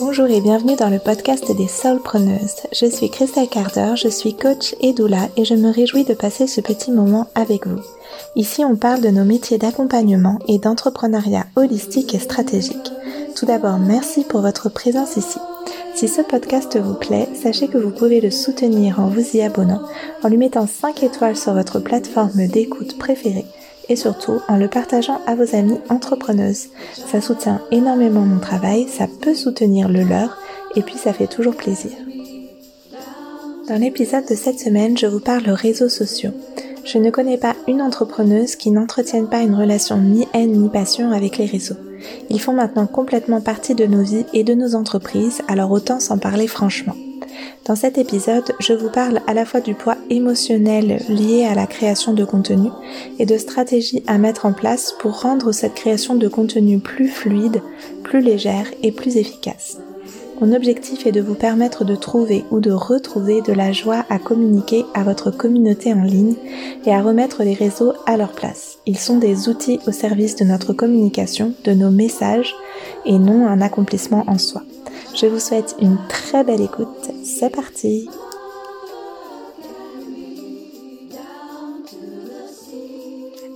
Bonjour et bienvenue dans le podcast des Soulpreneuses. Je suis Christelle Carter, je suis coach et doula et je me réjouis de passer ce petit moment avec vous. Ici, on parle de nos métiers d'accompagnement et d'entrepreneuriat holistique et stratégique. Tout d'abord, merci pour votre présence ici. Si ce podcast vous plaît, sachez que vous pouvez le soutenir en vous y abonnant, en lui mettant 5 étoiles sur votre plateforme d'écoute préférée et surtout en le partageant à vos amis entrepreneuses. Ça soutient énormément mon travail, ça peut soutenir le leur et puis ça fait toujours plaisir. Dans l'épisode de cette semaine, je vous parle réseaux sociaux. Je ne connais pas une entrepreneuse qui n'entretienne pas une relation ni haine ni passion avec les réseaux. Ils font maintenant complètement partie de nos vies et de nos entreprises, alors autant s'en parler franchement. Dans cet épisode, je vous parle à la fois du poids émotionnel lié à la création de contenu et de stratégies à mettre en place pour rendre cette création de contenu plus fluide, plus légère et plus efficace. Mon objectif est de vous permettre de trouver ou de retrouver de la joie à communiquer à votre communauté en ligne et à remettre les réseaux à leur place. Ils sont des outils au service de notre communication, de nos messages et non un accomplissement en soi. Je vous souhaite une très belle écoute. C'est parti.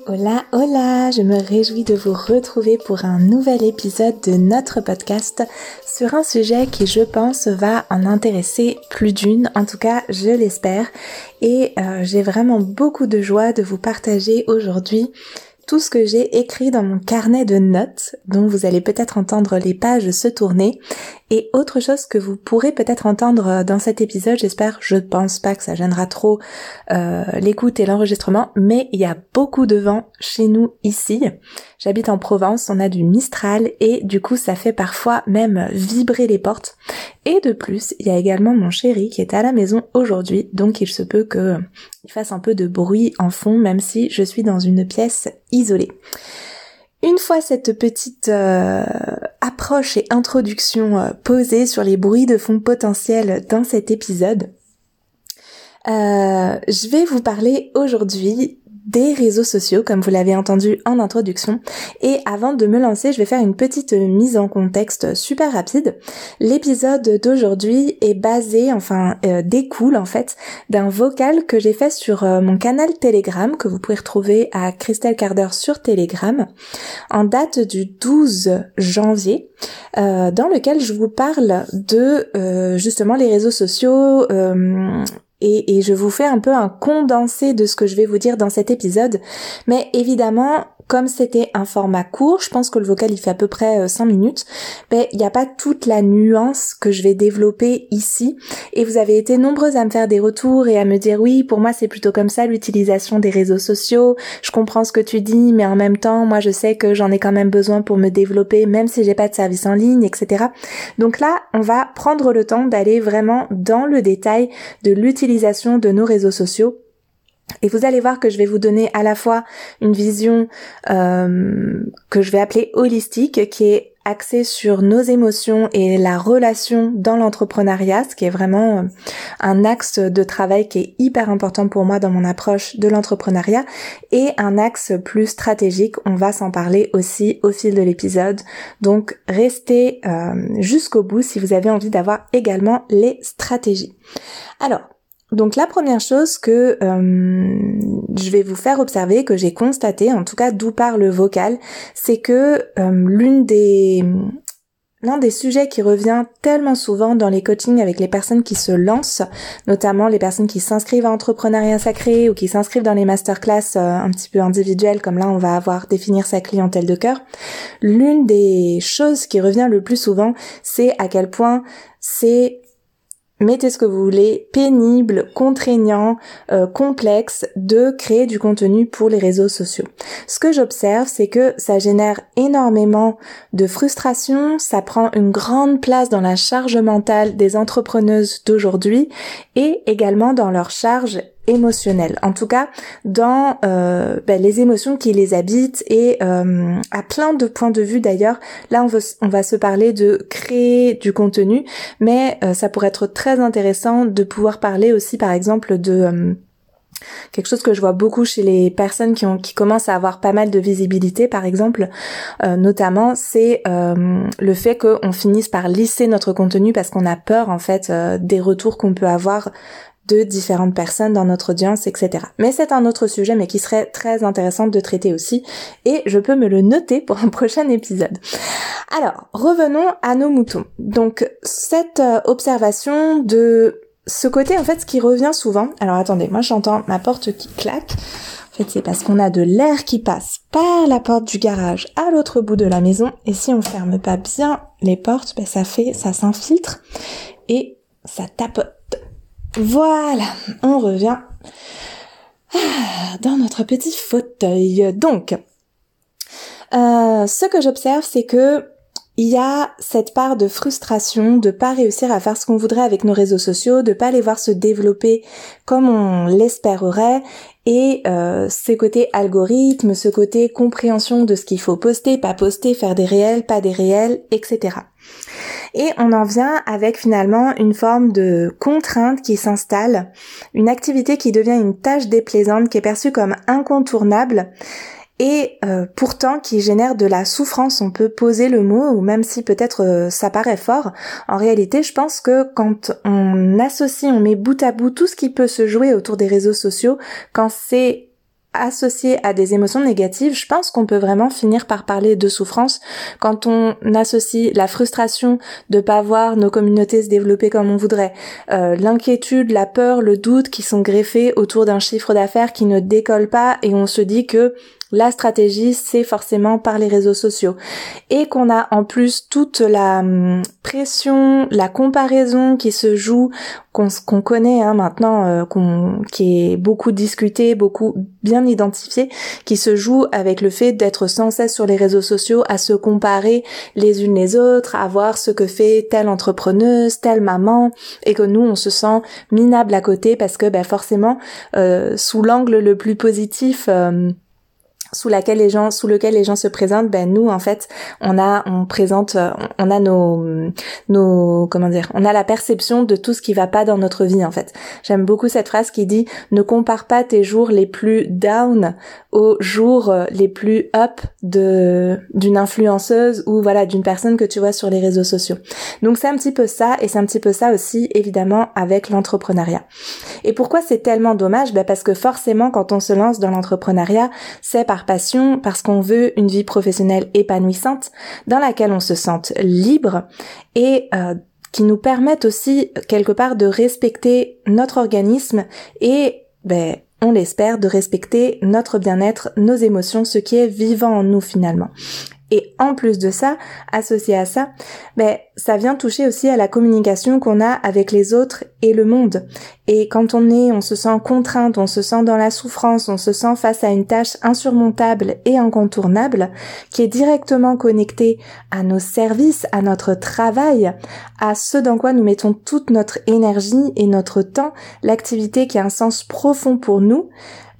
Hola, hola, je me réjouis de vous retrouver pour un nouvel épisode de notre podcast sur un sujet qui je pense va en intéresser plus d'une, en tout cas je l'espère, et euh, j'ai vraiment beaucoup de joie de vous partager aujourd'hui tout ce que j'ai écrit dans mon carnet de notes, dont vous allez peut-être entendre les pages se tourner, et autre chose que vous pourrez peut-être entendre euh, dans cet épisode, j'espère, je pense pas que ça gênera trop euh, l'écoute et l'enregistrement, mais il y a beaucoup de vent chez nous ici. J'habite en Provence, on a du Mistral et du coup ça fait parfois même vibrer les portes. Et de plus, il y a également mon chéri qui est à la maison aujourd'hui, donc il se peut que il fasse un peu de bruit en fond, même si je suis dans une pièce isolée. Une fois cette petite euh, approche et introduction euh, posée sur les bruits de fond potentiels dans cet épisode, euh, je vais vous parler aujourd'hui des réseaux sociaux, comme vous l'avez entendu en introduction. Et avant de me lancer, je vais faire une petite mise en contexte super rapide. L'épisode d'aujourd'hui est basé, enfin euh, découle en fait, d'un vocal que j'ai fait sur euh, mon canal Telegram, que vous pouvez retrouver à Christelle Carder sur Telegram, en date du 12 janvier, euh, dans lequel je vous parle de justement les réseaux sociaux et, je vous fais un peu un condensé de ce que je vais vous dire dans cet épisode. Mais évidemment, comme c'était un format court, je pense que le vocal il fait à peu près 5 euh, minutes, ben il n'y a pas toute la nuance que je vais développer ici. Et vous avez été nombreuses à me faire des retours et à me dire oui, pour moi c'est plutôt comme ça l'utilisation des réseaux sociaux. Je comprends ce que tu dis, mais en même temps, moi je sais que j'en ai quand même besoin pour me développer, même si j'ai pas de service en ligne, etc. Donc là, on va prendre le temps d'aller vraiment dans le détail de l'utilisation de nos réseaux sociaux et vous allez voir que je vais vous donner à la fois une vision euh, que je vais appeler holistique, qui est axée sur nos émotions et la relation dans l'entrepreneuriat, ce qui est vraiment euh, un axe de travail qui est hyper important pour moi dans mon approche de l'entrepreneuriat, et un axe plus stratégique. On va s'en parler aussi au fil de l'épisode. Donc restez euh, jusqu'au bout si vous avez envie d'avoir également les stratégies. Alors, donc la première chose que euh, je vais vous faire observer, que j'ai constaté, en tout cas d'où part le vocal, c'est que euh, l'une des L'un des sujets qui revient tellement souvent dans les coachings avec les personnes qui se lancent, notamment les personnes qui s'inscrivent à entrepreneuriat sacré ou qui s'inscrivent dans les masterclass euh, un petit peu individuelles, comme là on va avoir définir sa clientèle de cœur, l'une des choses qui revient le plus souvent, c'est à quel point c'est mettez ce que vous voulez, pénible, contraignant, euh, complexe de créer du contenu pour les réseaux sociaux. Ce que j'observe, c'est que ça génère énormément de frustration, ça prend une grande place dans la charge mentale des entrepreneuses d'aujourd'hui et également dans leur charge émotionnelles, en tout cas dans euh, ben, les émotions qui les habitent et euh, à plein de points de vue d'ailleurs. Là, on, veut, on va se parler de créer du contenu, mais euh, ça pourrait être très intéressant de pouvoir parler aussi par exemple de quelque chose que je vois beaucoup chez les personnes qui ont qui commencent à avoir pas mal de visibilité par exemple euh, notamment c'est euh, le fait qu'on finisse par lisser notre contenu parce qu'on a peur en fait euh, des retours qu'on peut avoir différentes personnes dans notre audience, etc. Mais c'est un autre sujet, mais qui serait très intéressant de traiter aussi, et je peux me le noter pour un prochain épisode. Alors, revenons à nos moutons. Donc, cette observation de ce côté, en fait, ce qui revient souvent, alors attendez, moi j'entends ma porte qui claque. En fait, c'est parce qu'on a de l'air qui passe par la porte du garage à l'autre bout de la maison. Et si on ferme pas bien les portes, ben ça fait, ça s'infiltre et ça tapote. Voilà, on revient ah, dans notre petit fauteuil. Donc, euh, ce que j'observe, c'est que il y a cette part de frustration de pas réussir à faire ce qu'on voudrait avec nos réseaux sociaux, de pas les voir se développer comme on l'espérerait et euh, ces côtés algorithmes, ce côté compréhension de ce qu'il faut poster, pas poster, faire des réels, pas des réels, etc. Et on en vient avec finalement une forme de contrainte qui s'installe, une activité qui devient une tâche déplaisante, qui est perçue comme incontournable et euh, pourtant qui génère de la souffrance. On peut poser le mot, ou même si peut-être euh, ça paraît fort, en réalité je pense que quand on associe, on met bout à bout tout ce qui peut se jouer autour des réseaux sociaux, quand c'est associé à des émotions négatives, je pense qu'on peut vraiment finir par parler de souffrance. Quand on associe la frustration de pas voir nos communautés se développer comme on voudrait, euh, l'inquiétude, la peur, le doute qui sont greffés autour d'un chiffre d'affaires qui ne décolle pas et on se dit que la stratégie, c'est forcément par les réseaux sociaux. Et qu'on a en plus toute la hum, pression, la comparaison qui se joue, qu'on connaît hein, maintenant, euh, qui est beaucoup discuté, beaucoup bien identifié, qui se joue avec le fait d'être sans cesse sur les réseaux sociaux, à se comparer les unes les autres, à voir ce que fait telle entrepreneuse, telle maman, et que nous, on se sent minable à côté parce que ben, forcément, euh, sous l'angle le plus positif, euh, sous laquelle les gens sous lequel les gens se présentent ben nous en fait on a on présente on a nos nos comment dire on a la perception de tout ce qui va pas dans notre vie en fait. J'aime beaucoup cette phrase qui dit ne compare pas tes jours les plus down aux jours les plus up de d'une influenceuse ou voilà d'une personne que tu vois sur les réseaux sociaux donc c'est un petit peu ça et c'est un petit peu ça aussi évidemment avec l'entrepreneuriat. Et pourquoi c'est tellement dommage? Ben parce que forcément quand on se lance dans l'entrepreneuriat c'est par passion, parce qu'on veut une vie professionnelle épanouissante, dans laquelle on se sente libre et euh, qui nous permette aussi quelque part de respecter notre organisme et ben, on l'espère, de respecter notre bien-être, nos émotions, ce qui est vivant en nous finalement. Et en plus de ça, associé à ça, ben, ça vient toucher aussi à la communication qu'on a avec les autres et le monde. Et quand on est, on se sent contrainte, on se sent dans la souffrance, on se sent face à une tâche insurmontable et incontournable, qui est directement connectée à nos services, à notre travail, à ce dans quoi nous mettons toute notre énergie et notre temps, l'activité qui a un sens profond pour nous,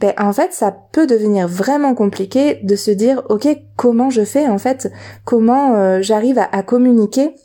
ben, en fait ça peut devenir vraiment compliqué de se dire ok comment je fais en fait? Comment euh, j'arrive à, communiquer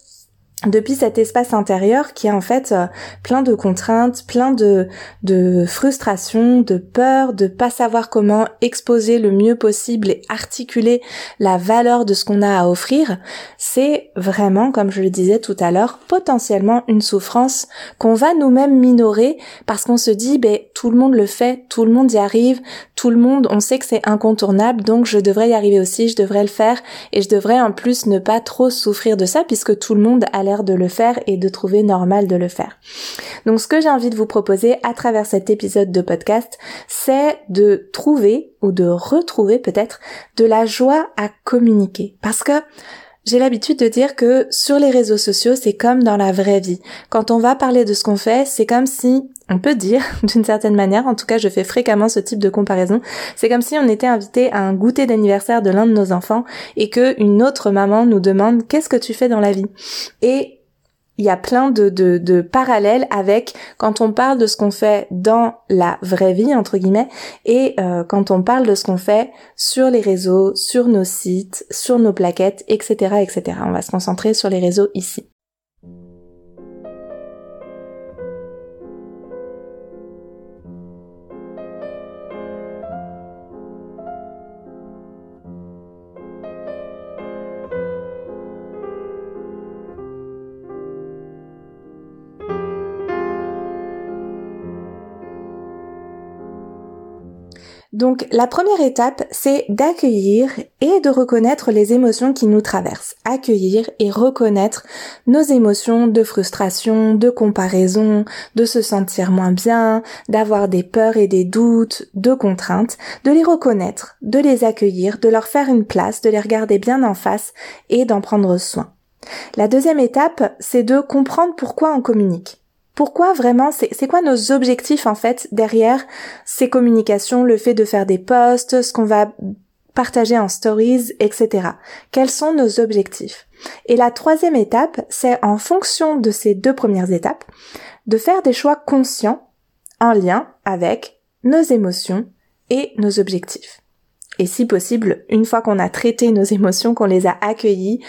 depuis cet espace intérieur qui est en fait euh, plein de contraintes, plein de, de frustration, de peur, de pas savoir comment exposer le mieux possible et articuler la valeur de ce qu'on a à offrir, c'est vraiment, comme je le disais tout à l'heure, potentiellement une souffrance qu'on va nous-mêmes minorer parce qu'on se dit, ben, tout le monde le fait, tout le monde y arrive, tout le monde, on sait que c'est incontournable, donc je devrais y arriver aussi, je devrais le faire et je devrais en plus ne pas trop souffrir de ça puisque tout le monde a de le faire et de trouver normal de le faire. Donc ce que j'ai envie de vous proposer à travers cet épisode de podcast, c'est de trouver ou de retrouver peut-être de la joie à communiquer. Parce que j'ai l'habitude de dire que sur les réseaux sociaux, c'est comme dans la vraie vie. Quand on va parler de ce qu'on fait, c'est comme si, on peut dire d'une certaine manière, en tout cas je fais fréquemment ce type de comparaison, c'est comme si on était invité à un goûter d'anniversaire de l'un de nos enfants et que une autre maman nous demande qu'est-ce que tu fais dans la vie? Et il y a plein de, de, parallèles avec quand on parle de ce qu'on fait dans la vraie vie, entre guillemets, et euh, quand on parle de ce qu'on fait sur les réseaux, sur nos sites, sur nos plaquettes, etc., etc. On va se concentrer sur les réseaux ici. Donc la première étape, c'est d'accueillir et de reconnaître les émotions qui nous traversent. Accueillir et reconnaître nos émotions de frustration, de comparaison, de se sentir moins bien, d'avoir des peurs et des doutes, de contraintes, de les reconnaître, de les accueillir, de leur faire une place, de les regarder bien en face et d'en prendre soin. La deuxième étape, c'est de comprendre pourquoi on communique. Pourquoi vraiment, c'est quoi nos objectifs en fait derrière ces communications, le fait de faire des posts, ce qu'on va partager en stories, etc. Quels sont nos objectifs? Et la troisième étape, c'est en fonction de ces deux premières étapes, de faire des choix conscients en lien avec nos émotions et nos objectifs et si possible, une fois qu'on a traité nos émotions, qu'on les a accueillies,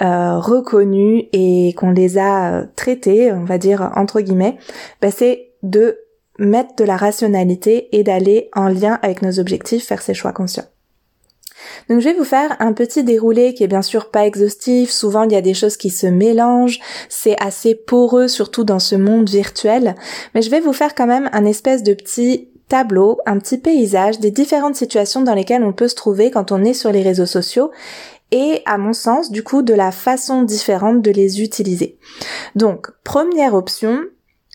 euh, reconnues et qu'on les a euh, traitées, on va dire entre guillemets, bah, c'est de mettre de la rationalité et d'aller en lien avec nos objectifs, faire ses choix conscients. Donc je vais vous faire un petit déroulé qui est bien sûr pas exhaustif, souvent il y a des choses qui se mélangent, c'est assez poreux surtout dans ce monde virtuel, mais je vais vous faire quand même un espèce de petit tableau, un petit paysage des différentes situations dans lesquelles on peut se trouver quand on est sur les réseaux sociaux et à mon sens du coup de la façon différente de les utiliser. Donc première option,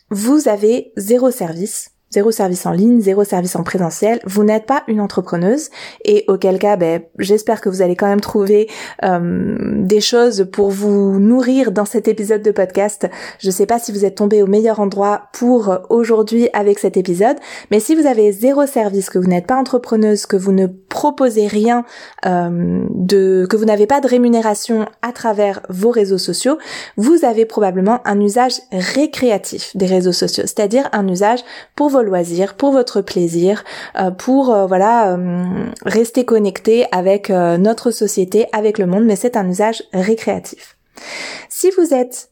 vous avez zéro service zéro service en ligne, zéro service en présentiel, vous n'êtes pas une entrepreneuse et auquel cas, ben, j'espère que vous allez quand même trouver euh, des choses pour vous nourrir dans cet épisode de podcast. Je ne sais pas si vous êtes tombé au meilleur endroit pour aujourd'hui avec cet épisode, mais si vous avez zéro service, que vous n'êtes pas entrepreneuse, que vous ne proposez rien, euh, de, que vous n'avez pas de rémunération à travers vos réseaux sociaux, vous avez probablement un usage récréatif des réseaux sociaux, c'est-à-dire un usage pour vos loisirs, pour votre plaisir, euh, pour euh, voilà euh, rester connecté avec notre société, avec le monde, mais c'est un usage récréatif. Si vous êtes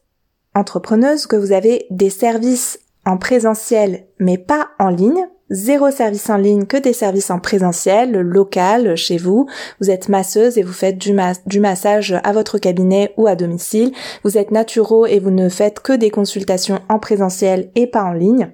entrepreneuse, que vous avez des services en présentiel mais pas en ligne, zéro service en ligne que des services en présentiel, local, chez vous. Vous êtes masseuse et vous faites du, du massage à votre cabinet ou à domicile. Vous êtes naturo et vous ne faites que des consultations en présentiel et pas en ligne.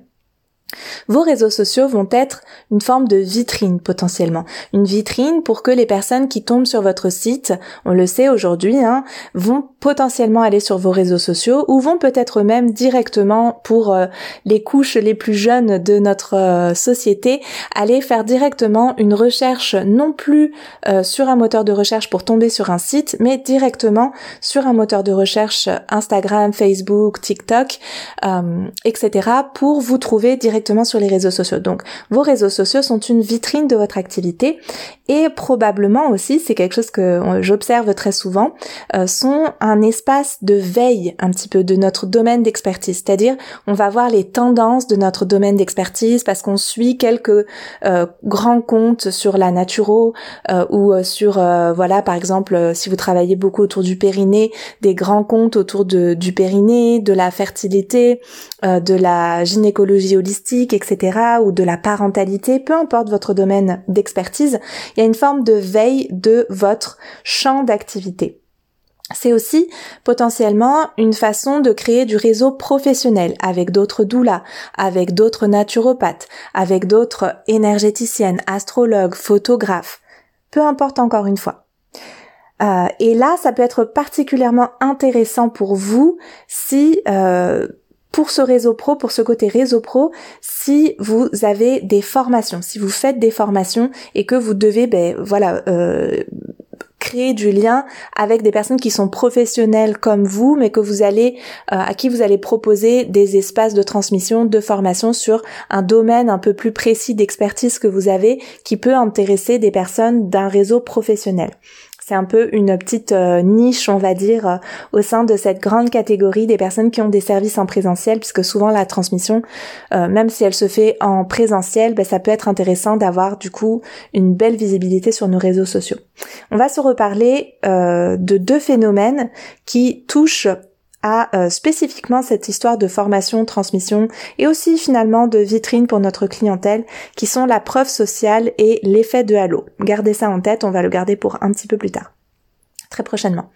Vos réseaux sociaux vont être une forme de vitrine potentiellement. Une vitrine pour que les personnes qui tombent sur votre site, on le sait aujourd'hui, hein, vont potentiellement aller sur vos réseaux sociaux ou vont peut-être même directement pour euh, les couches les plus jeunes de notre euh, société, aller faire directement une recherche non plus euh, sur un moteur de recherche pour tomber sur un site, mais directement sur un moteur de recherche Instagram, Facebook, TikTok, etc. pour vous trouver directement sur les réseaux sociaux. Donc vos réseaux sociaux sont une vitrine de votre activité et probablement aussi, c'est quelque chose que euh, j'observe très souvent, euh, sont un espace de veille un petit peu de notre domaine d'expertise. C'est-à-dire on va voir les tendances de notre domaine d'expertise parce qu'on suit quelques euh, grands comptes sur la naturo ou sur voilà par exemple si vous travaillez beaucoup autour du périnée, des grands comptes autour de, du périnée, de la fertilité, de la gynécologie holistique etc., ou de la parentalité, peu importe votre domaine d'expertise, il y a une forme de veille de votre champ d'activité. C'est aussi potentiellement une façon de créer du réseau professionnel avec d'autres doulas, avec d'autres naturopathes, avec d'autres énergéticiennes, astrologues, photographes. Peu importe encore une fois. Euh, et là, ça peut être particulièrement intéressant pour vous si euh, pour ce réseau pro, pour ce côté réseau pro, si vous avez des formations, si vous faites des formations et que vous devez, ben voilà, euh, créer du lien avec des personnes qui sont professionnelles comme vous, mais que vous allez, euh, à qui vous allez proposer des espaces de transmission, de formation sur un domaine un peu plus précis d'expertise que vous avez, qui peut intéresser des personnes d'un réseau professionnel. C'est un peu une petite euh, niche, on va dire, euh, au sein de cette grande catégorie des personnes qui ont des services en présentiel, puisque souvent la transmission, euh, même si elle se fait en présentiel, ben, ça peut être intéressant d'avoir du coup une belle visibilité sur nos réseaux sociaux. On va se reparler de deux phénomènes qui touchent à euh, spécifiquement cette histoire de formation, transmission et aussi finalement de vitrine pour notre clientèle qui sont la preuve sociale et l'effet de halo. Gardez ça en tête, on va le garder pour un petit peu plus tard. Très prochainement.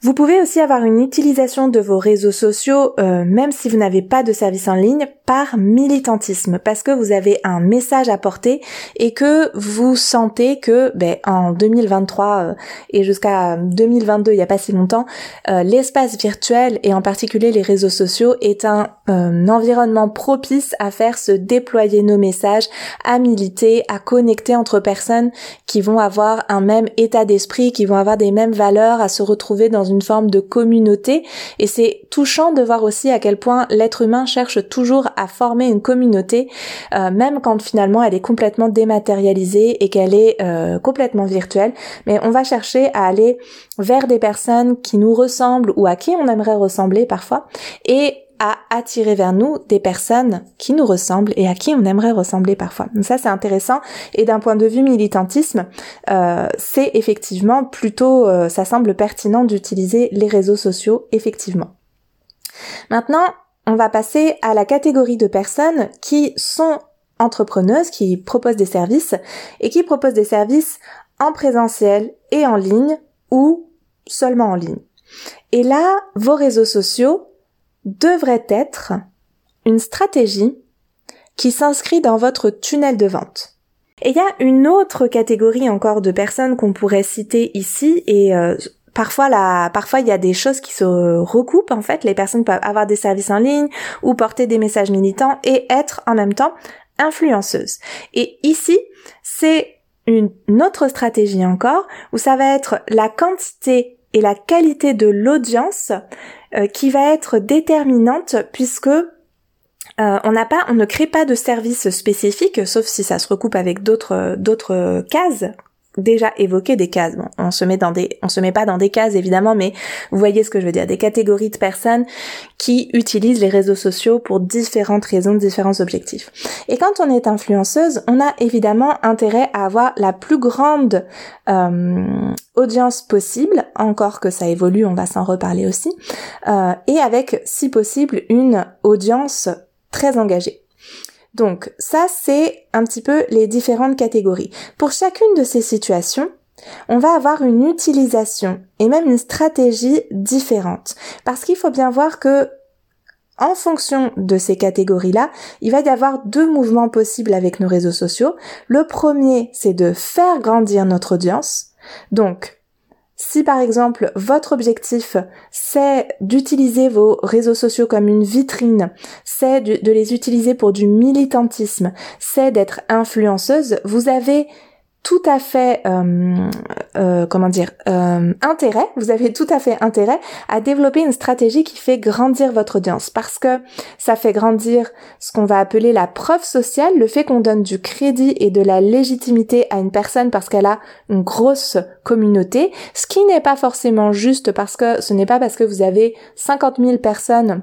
Vous pouvez aussi avoir une utilisation de vos réseaux sociaux, euh, même si vous n'avez pas de service en ligne, par militantisme, parce que vous avez un message à porter et que vous sentez que ben, en 2023 euh, et jusqu'à 2022, il n'y a pas si longtemps, euh, l'espace virtuel et en particulier les réseaux sociaux est un, environnement propice à faire se déployer nos messages, à militer, à connecter entre personnes qui vont avoir un même état d'esprit, qui vont avoir des mêmes valeurs, à se retrouver dans une forme de communauté. Et c'est touchant de voir aussi à quel point l'être humain cherche toujours à former une communauté euh, même quand finalement elle est complètement dématérialisée et qu'elle est euh, complètement virtuelle. Mais on va chercher à aller vers des personnes qui nous ressemblent ou à qui on aimerait ressembler parfois. Et à attirer vers nous des personnes qui nous ressemblent et à qui on aimerait ressembler parfois. Donc ça c'est intéressant et d'un point de vue militantisme, euh, c'est effectivement plutôt, euh, ça semble pertinent d'utiliser les réseaux sociaux effectivement. Maintenant, on va passer à la catégorie de personnes qui sont entrepreneuses, qui proposent des services et qui proposent des services en présentiel et en ligne ou seulement en ligne. Et là, vos réseaux sociaux devrait être une stratégie qui s'inscrit dans votre tunnel de vente. Et il y a une autre catégorie encore de personnes qu'on pourrait citer ici et euh, parfois la, parfois il y a des choses qui se recoupent en fait. Les personnes peuvent avoir des services en ligne ou porter des messages militants et être en même temps influenceuses. Et ici, c'est une autre stratégie encore où ça va être la quantité et la qualité de l'audience euh, qui va être déterminante puisque euh, on n'a pas, on ne crée pas de service spécifique, sauf si ça se recoupe avec d'autres d'autres cases déjà évoqué des cases. Bon, on se met dans des, on se met pas dans des cases évidemment, mais vous voyez ce que je veux dire, des catégories de personnes qui utilisent les réseaux sociaux pour différentes raisons, différents objectifs. Et quand on est influenceuse, on a évidemment intérêt à avoir la plus grande euh, audience possible, encore que ça évolue, on va s'en reparler aussi, euh, et avec, si possible, une audience très engagée. Donc ça, c'est un petit peu les différentes catégories. Pour chacune de ces situations, on va avoir une utilisation et même une stratégie différente. Parce qu'il faut bien voir que en fonction de ces catégories-là, il va y avoir deux mouvements possibles avec nos réseaux sociaux. Le premier, c'est de faire grandir notre audience. Donc, si par exemple votre objectif c'est d'utiliser vos réseaux sociaux comme une vitrine, c'est de, les utiliser pour du militantisme, c'est d'être influenceuse, vous avez tout à fait, euh, euh, comment dire, euh, intérêt, vous avez tout à fait intérêt à développer une stratégie qui fait grandir votre audience. Parce que ça fait grandir ce qu'on va appeler la preuve sociale, le fait qu'on donne du crédit et de la légitimité à une personne parce qu'elle a une grosse communauté, ce qui n'est pas forcément juste parce que ce n'est pas parce que vous avez 50 000 personnes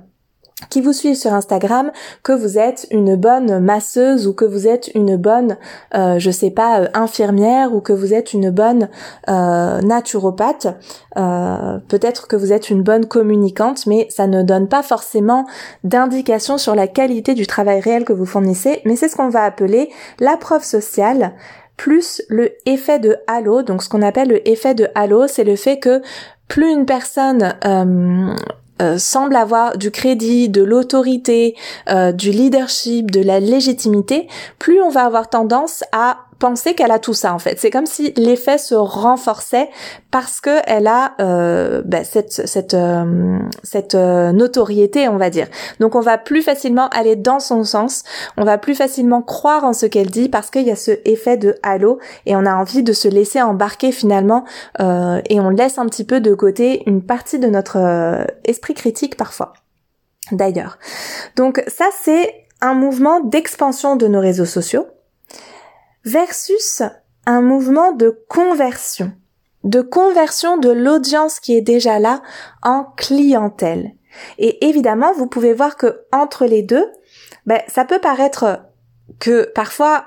qui vous suivent sur Instagram que vous êtes une bonne masseuse ou que vous êtes une bonne, euh, je sais pas, euh, infirmière ou que vous êtes une bonne euh, naturopathe. Euh, peut-être que vous êtes une bonne communicante, mais ça ne donne pas forcément d'indication sur la qualité du travail réel que vous fournissez. Mais c'est ce qu'on va appeler la preuve sociale plus le effet de halo. Donc ce qu'on appelle le effet de halo, c'est le fait que plus une personne euh, euh, semble avoir du crédit, de l'autorité, euh, du leadership, de la légitimité, plus on va avoir tendance à penser qu'elle a tout ça en fait. C'est comme si l'effet se renforçait parce que elle a euh, ben, cette cette euh, cette euh, notoriété, on va dire. Donc on va plus facilement aller dans son sens, on va plus facilement croire en ce qu'elle dit parce qu'il y a ce effet de halo et on a envie de se laisser embarquer finalement et on laisse un petit peu de côté une partie de notre esprit critique parfois. D'ailleurs. Donc ça c'est un mouvement d'expansion de nos réseaux sociaux versus un mouvement de conversion, de conversion de l'audience qui est déjà là en clientèle. Et évidemment, vous pouvez voir que entre les deux, ben, ça peut paraître que parfois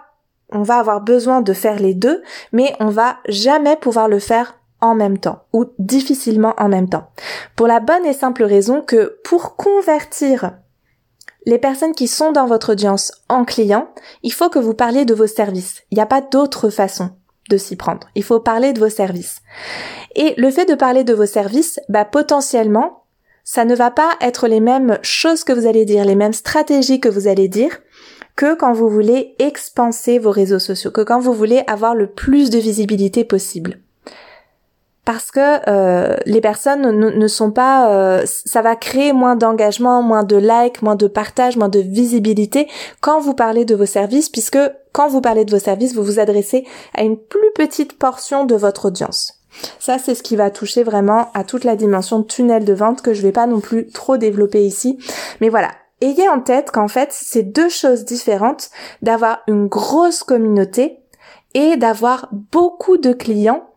on va avoir besoin de faire les deux, mais on va jamais pouvoir le faire en même temps ou difficilement en même temps. Pour la bonne et simple raison que pour convertir les personnes qui sont dans votre audience en client, il faut que vous parliez de vos services. Il n'y a pas d'autre façon de s'y prendre. Il faut parler de vos services. Et le fait de parler de vos services, bah potentiellement, ça ne va pas être les mêmes choses que vous allez dire, les mêmes stratégies que vous allez dire que quand vous voulez expanser vos réseaux sociaux, que quand vous voulez avoir le plus de visibilité possible. Parce que euh, les personnes ne, sont pas, euh, ça va créer moins d'engagement, moins de likes, moins de partage, moins de visibilité quand vous parlez de vos services, puisque quand vous parlez de vos services, vous vous adressez à une plus petite portion de votre audience. Ça, c'est ce qui va toucher vraiment à toute la dimension tunnel de vente que je vais pas non plus trop développer ici. Mais voilà. Ayez en tête qu'en fait, c'est deux choses différentes d'avoir une grosse communauté et d'avoir beaucoup de clients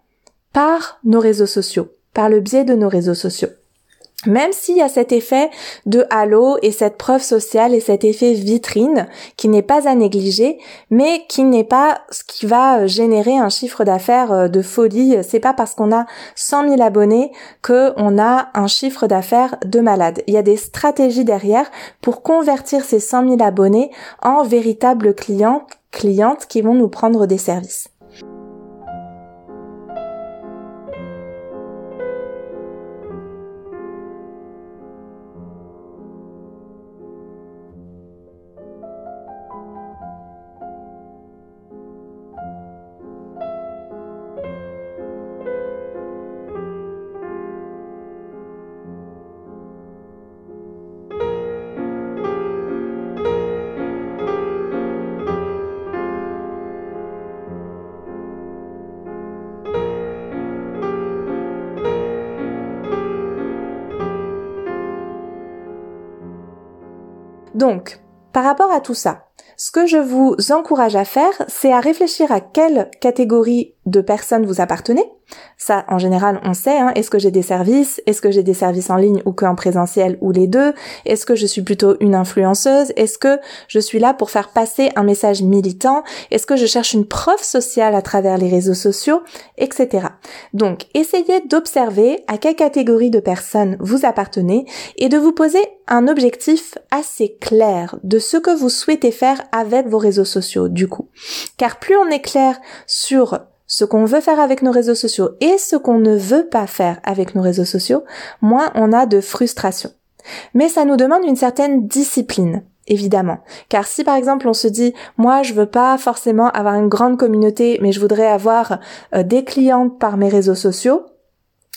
par nos réseaux sociaux, par le biais de nos réseaux sociaux. Même s'il y a cet effet de halo et cette preuve sociale et cet effet vitrine qui n'est pas à négliger, mais qui n'est pas ce qui va générer un chiffre d'affaires euh, de folie. C'est pas parce qu'on a 100 000 abonnés que on a un chiffre d'affaires de malade. Il y a des stratégies derrière pour convertir ces 100 000 abonnés en véritables clients, clientes qui vont nous prendre des services. Donc, par rapport à tout ça, ce que je vous encourage à faire, c'est à réfléchir à quelle catégorie de personnes vous appartenez. Ça, en général, on sait. Hein, Est-ce que j'ai des services? Est-ce que j'ai des services en ligne ou qu'en présentiel ou les deux? Est-ce que je suis plutôt une influenceuse? Est-ce que je suis là pour faire passer un message militant? Est-ce que je cherche une preuve sociale à travers les réseaux sociaux? Etc. Donc, essayez d'observer à quelle catégorie de personnes vous appartenez et de vous poser un objectif assez clair de ce que vous souhaitez faire avec vos réseaux sociaux, du coup. Car plus on est clair sur ce qu'on veut faire avec nos réseaux sociaux et ce qu'on ne veut pas faire avec nos réseaux sociaux, moins on a de frustration. Mais ça nous demande une certaine discipline évidemment. Car si par exemple on se dit moi je veux pas forcément avoir une grande communauté mais je voudrais avoir euh, des clientes par mes réseaux sociaux,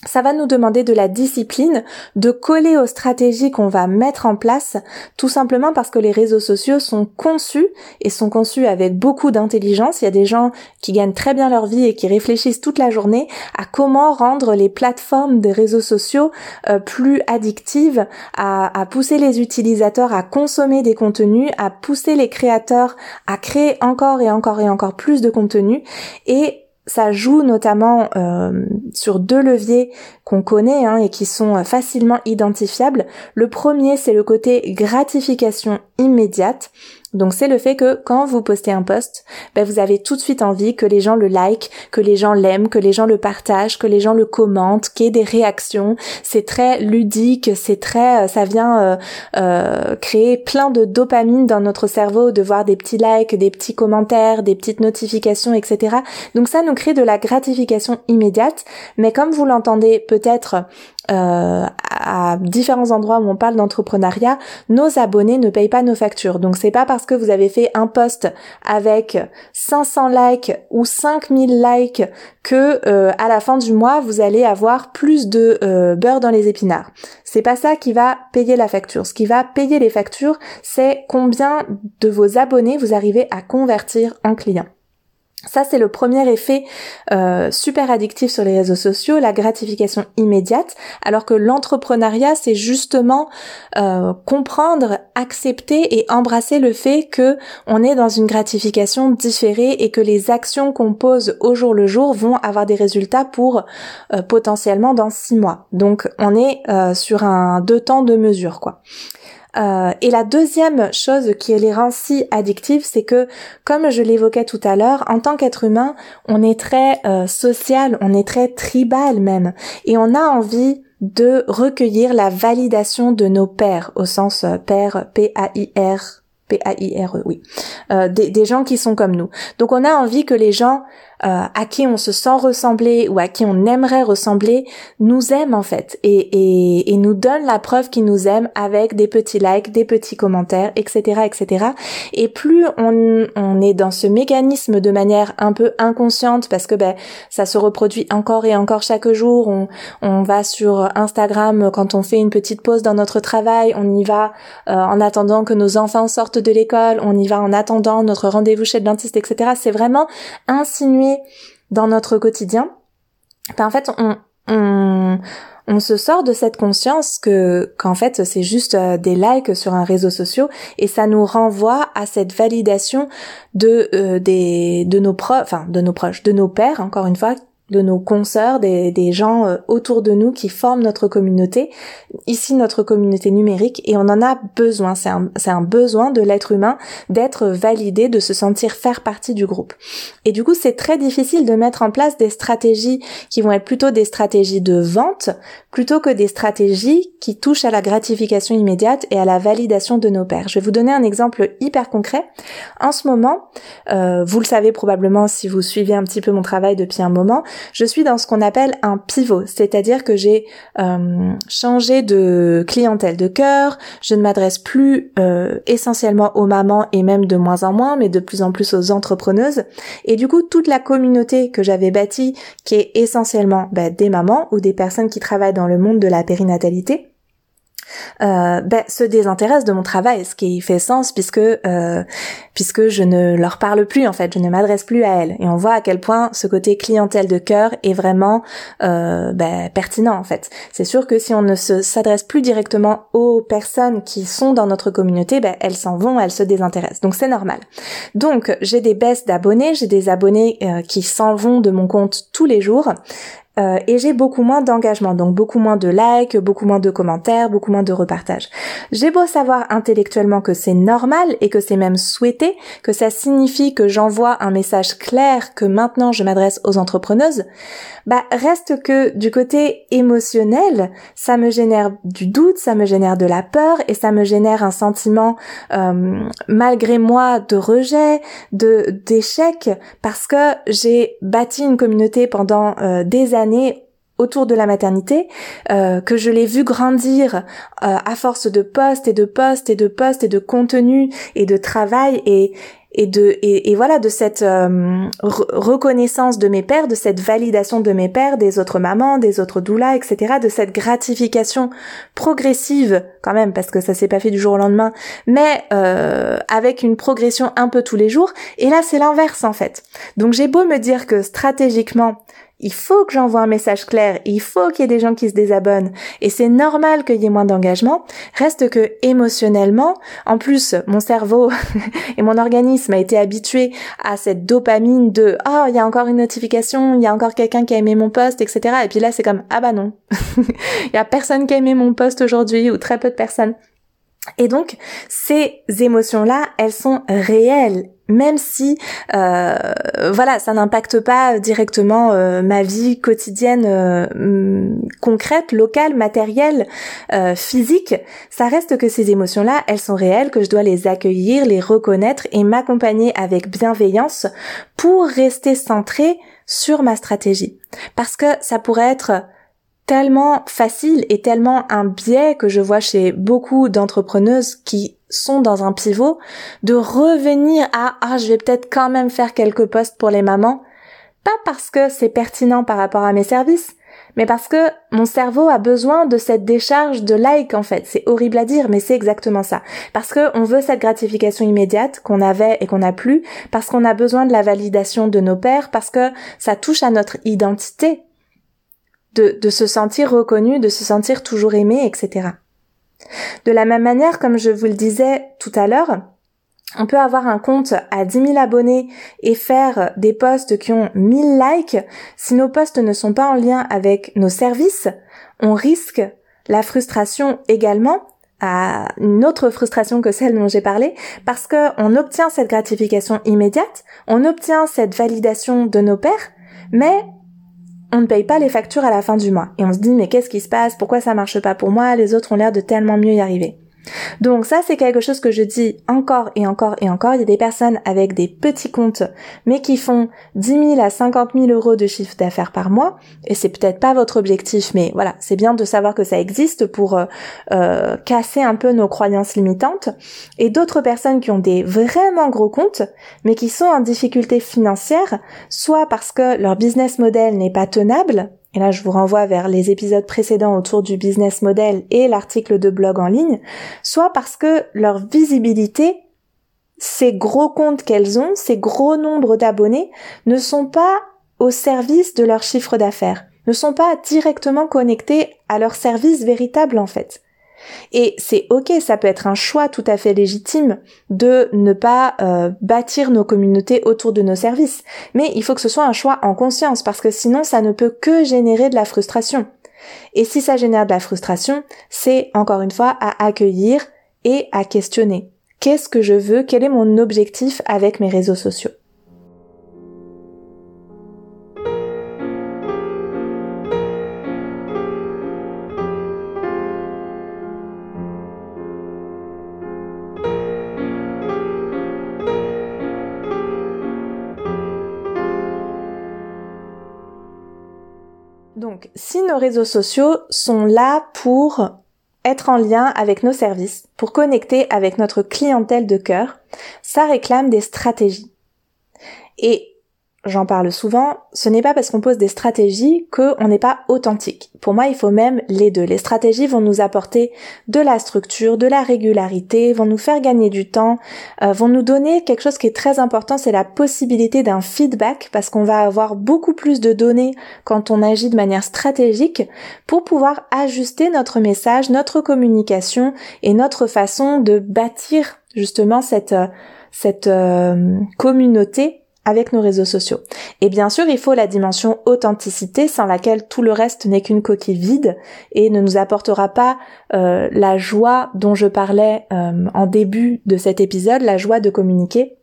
ça va nous demander de la discipline, de coller aux stratégies qu'on va mettre en place, tout simplement parce que les réseaux sociaux sont conçus et sont conçus avec beaucoup d'intelligence. Il y a des gens qui gagnent très bien leur vie et qui réfléchissent toute la journée à comment rendre les plateformes des réseaux sociaux euh, plus addictives, à, à pousser les utilisateurs à consommer des contenus, à pousser les créateurs à créer encore et encore et encore plus de contenus et ça joue notamment euh, sur deux leviers qu'on connaît hein, et qui sont euh, facilement identifiables. Le premier, c'est le côté gratification immédiate. Donc c'est le fait que quand vous postez un post, ben vous avez tout de suite envie que les gens le like, que les gens l'aiment, que les gens le partagent, que les gens le commentent, qu'il y ait des réactions. C'est très ludique, c'est très, euh, ça vient euh, euh, créer plein de dopamine dans notre cerveau de voir des petits likes, des petits commentaires, des petites notifications, etc. Donc ça nous crée de la gratification immédiate. Mais comme vous l'entendez peut-être euh, à différents endroits où on parle d'entrepreneuriat, nos abonnés ne payent pas nos factures. Donc c'est pas parce que vous avez fait un post avec 500 likes ou 5000 likes que euh, à la fin du mois vous allez avoir plus de euh, beurre dans les épinards. C'est pas ça qui va payer la facture. Ce qui va payer les factures, c'est combien de vos abonnés vous arrivez à convertir en clients. Ça, c'est le premier effet euh, super addictif sur les réseaux sociaux, la gratification immédiate, alors que l'entrepreneuriat, c'est justement euh, comprendre, accepter et embrasser le fait que on est dans une gratification différée et que les actions qu'on pose au jour le jour vont avoir des résultats pour euh, potentiellement dans six mois. Donc, on est sur un deux temps de mesure, quoi. Euh, et la deuxième chose qui les rend si addictives, c'est que, comme je l'évoquais tout à l'heure, en tant qu'être humain, on est très euh, social, on est très tribal même, et on a envie de recueillir la validation de nos pères, au sens euh, père, P-A-I-R, P-A-I-R-E, oui, des gens qui sont comme nous. Donc on a envie que les gens à qui on se sent ressembler ou à qui on aimerait ressembler nous aiment en fait et, et, et nous donnent la preuve qu'ils nous aiment avec des petits likes, des petits commentaires, etc., etc. Et plus on, on est dans ce mécanisme de manière un peu inconsciente parce que ben ça se reproduit encore et encore chaque jour. On, on va sur Instagram quand on fait une petite pause dans notre travail, on y va euh, en attendant que nos enfants sortent de l'école, on y va en attendant notre rendez-vous chez le dentiste, etc. C'est vraiment insinué dans notre quotidien. Ben, en fait, on, se sort de cette conscience que qu'en fait c'est juste euh, des likes sur un réseau social et ça nous renvoie à cette validation de euh, des de nos proches enfin de nos proches de nos pères encore une fois de nos consoeurs, des, gens euh, autour de nous qui forment notre communauté, ici notre communauté numérique, et on en a besoin. C'est un, un besoin de l'être humain d'être validé, de se sentir faire partie du groupe. Et du coup, c'est très difficile de mettre en place des stratégies qui vont être plutôt des stratégies de vente, plutôt que des stratégies qui touchent à la gratification immédiate et à la validation de nos pairs. Je vais vous donner un exemple hyper concret. En ce moment, euh, vous le savez probablement si vous suivez un petit peu mon travail depuis un moment, je suis dans ce qu'on appelle un pivot, c'est-à-dire que j'ai euh, changé de clientèle de cœur, je ne m'adresse plus euh, essentiellement aux mamans et même de moins en moins, mais de plus en plus aux entrepreneuses. Et du coup, toute la communauté que j'avais bâtie, qui est essentiellement bah, des mamans ou des personnes qui travaillent dans le monde de la périnatalité, euh, ben, se désintéressent de mon travail, ce qui fait sens puisque euh, puisque je ne leur parle plus en fait, je ne m'adresse plus à elles. Et on voit à quel point ce côté clientèle de cœur est vraiment euh, ben, pertinent en fait. C'est sûr que si on ne s'adresse plus directement aux personnes qui sont dans notre communauté, ben, elles s'en vont, elles se désintéressent. Donc c'est normal. Donc j'ai des baisses d'abonnés, j'ai des abonnés euh, qui s'en vont de mon compte tous les jours. Euh, et j'ai beaucoup moins d'engagement, donc beaucoup moins de likes, beaucoup moins de commentaires, beaucoup moins de repartages. J'ai beau savoir intellectuellement que c'est normal et que c'est même souhaité, que ça signifie que j'envoie un message clair que maintenant je m'adresse aux entrepreneuses, bah reste que du côté émotionnel, ça me génère du doute, ça me génère de la peur et ça me génère un sentiment euh, malgré moi de rejet, de d'échec parce que j'ai bâti une communauté pendant euh, des années autour de la maternité, euh, que je l'ai vu grandir euh, à force de postes et de postes et de postes et de contenu et de travail et et de et, voilà de cette euh, reconnaissance de mes pères, de cette validation de mes pères, des autres mamans, des autres doulas, etc., de cette gratification progressive quand même parce que ça s'est pas fait du jour au lendemain, mais avec une progression un peu tous les jours. Et là c'est l'inverse en fait. Donc j'ai beau me dire que stratégiquement il faut que j'envoie un message clair, il faut qu'il y ait des gens qui se désabonnent, et c'est normal qu'il y ait moins d'engagement, reste que émotionnellement, en plus, mon cerveau et mon organisme a été habitué à cette dopamine de « oh, il y a encore une notification, il y a encore quelqu'un qui a aimé mon post, etc. » Et puis là, c'est comme « ah bah non, il y a personne qui a aimé mon post aujourd'hui, ou très peu de personnes. » Et donc, ces émotions-là, elles sont réelles, même si, euh, voilà, ça n'impacte pas directement euh, ma vie quotidienne euh, mm, concrète, locale, matérielle, physique. Ça reste que ces émotions-là, elles sont réelles, que je dois les accueillir, les reconnaître et m'accompagner avec bienveillance pour rester centré sur ma stratégie. Parce que ça pourrait être tellement facile et tellement un biais que je vois chez beaucoup d'entrepreneuses qui sont dans un pivot de revenir à ah je vais peut-être quand même faire quelques postes pour les mamans pas parce que c'est pertinent par rapport à mes services mais parce que mon cerveau a besoin de cette décharge de like en fait. C'est horrible à dire, mais c'est exactement ça. Parce que on veut cette gratification immédiate qu'on avait et qu'on n'a plus, parce qu'on a besoin de la validation de nos pères, parce que ça touche à notre identité de, se sentir reconnu, de se sentir toujours aimé, etc. De la même manière, comme je vous le disais tout à l'heure, on peut avoir un compte à 10 000 abonnés et faire des posts qui ont 1000 likes. Si nos posts ne sont pas en lien avec nos services, on risque la frustration également à une autre frustration que celle dont j'ai parlé, parce que on obtient cette gratification immédiate, on obtient cette validation de nos pairs, mais on ne paye pas les factures à la fin du mois. Et on se dit, mais qu'est-ce qui se passe? Pourquoi ça marche pas pour moi? Les autres ont l'air de tellement mieux y arriver. Donc ça, c'est quelque chose que je dis encore et encore et encore. Il y a des personnes avec des petits comptes, mais qui font 10 000 à 50 000 euros de chiffre d'affaires par mois. Et c'est peut-être pas votre objectif, mais voilà, c'est bien de savoir que ça existe pour euh, euh, casser un peu nos croyances limitantes. Et d'autres personnes qui ont des vraiment gros comptes, mais qui sont en difficulté financière, soit parce que leur business model n'est pas tenable, et là je vous renvoie vers les épisodes précédents autour du business model et l'article de blog en ligne, soit parce que leur visibilité, ces gros comptes qu'elles ont, ces gros nombres d'abonnés, ne sont pas au service de leur chiffre d'affaires, ne sont pas directement connectés à leur service véritable en fait. Et c'est ok, ça peut être un choix tout à fait légitime de ne pas euh, bâtir nos communautés autour de nos services. Mais il faut que ce soit un choix en conscience parce que sinon ça ne peut que générer de la frustration. Et si ça génère de la frustration, c'est encore une fois à accueillir et à questionner. Qu'est-ce que je veux? Quel est mon objectif avec mes réseaux sociaux? Si nos réseaux sociaux sont là pour être en lien avec nos services, pour connecter avec notre clientèle de cœur, ça réclame des stratégies. J'en parle souvent, ce n'est pas parce qu'on pose des stratégies qu'on n'est pas authentique. Pour moi, il faut même les deux. Les stratégies vont nous apporter de la structure, de la régularité, vont nous faire gagner du temps, euh, vont nous donner quelque chose qui est très important, c'est la possibilité d'un feedback, parce qu'on va avoir beaucoup plus de données quand on agit de manière stratégique pour pouvoir ajuster notre message, notre communication et notre façon de bâtir justement cette, euh, cette euh, communauté avec nos réseaux sociaux. Et bien sûr, il faut la dimension authenticité sans laquelle tout le reste n'est qu'une coquille vide et ne nous apportera pas euh, la joie dont je parlais euh, en début de cet épisode, la joie de communiquer.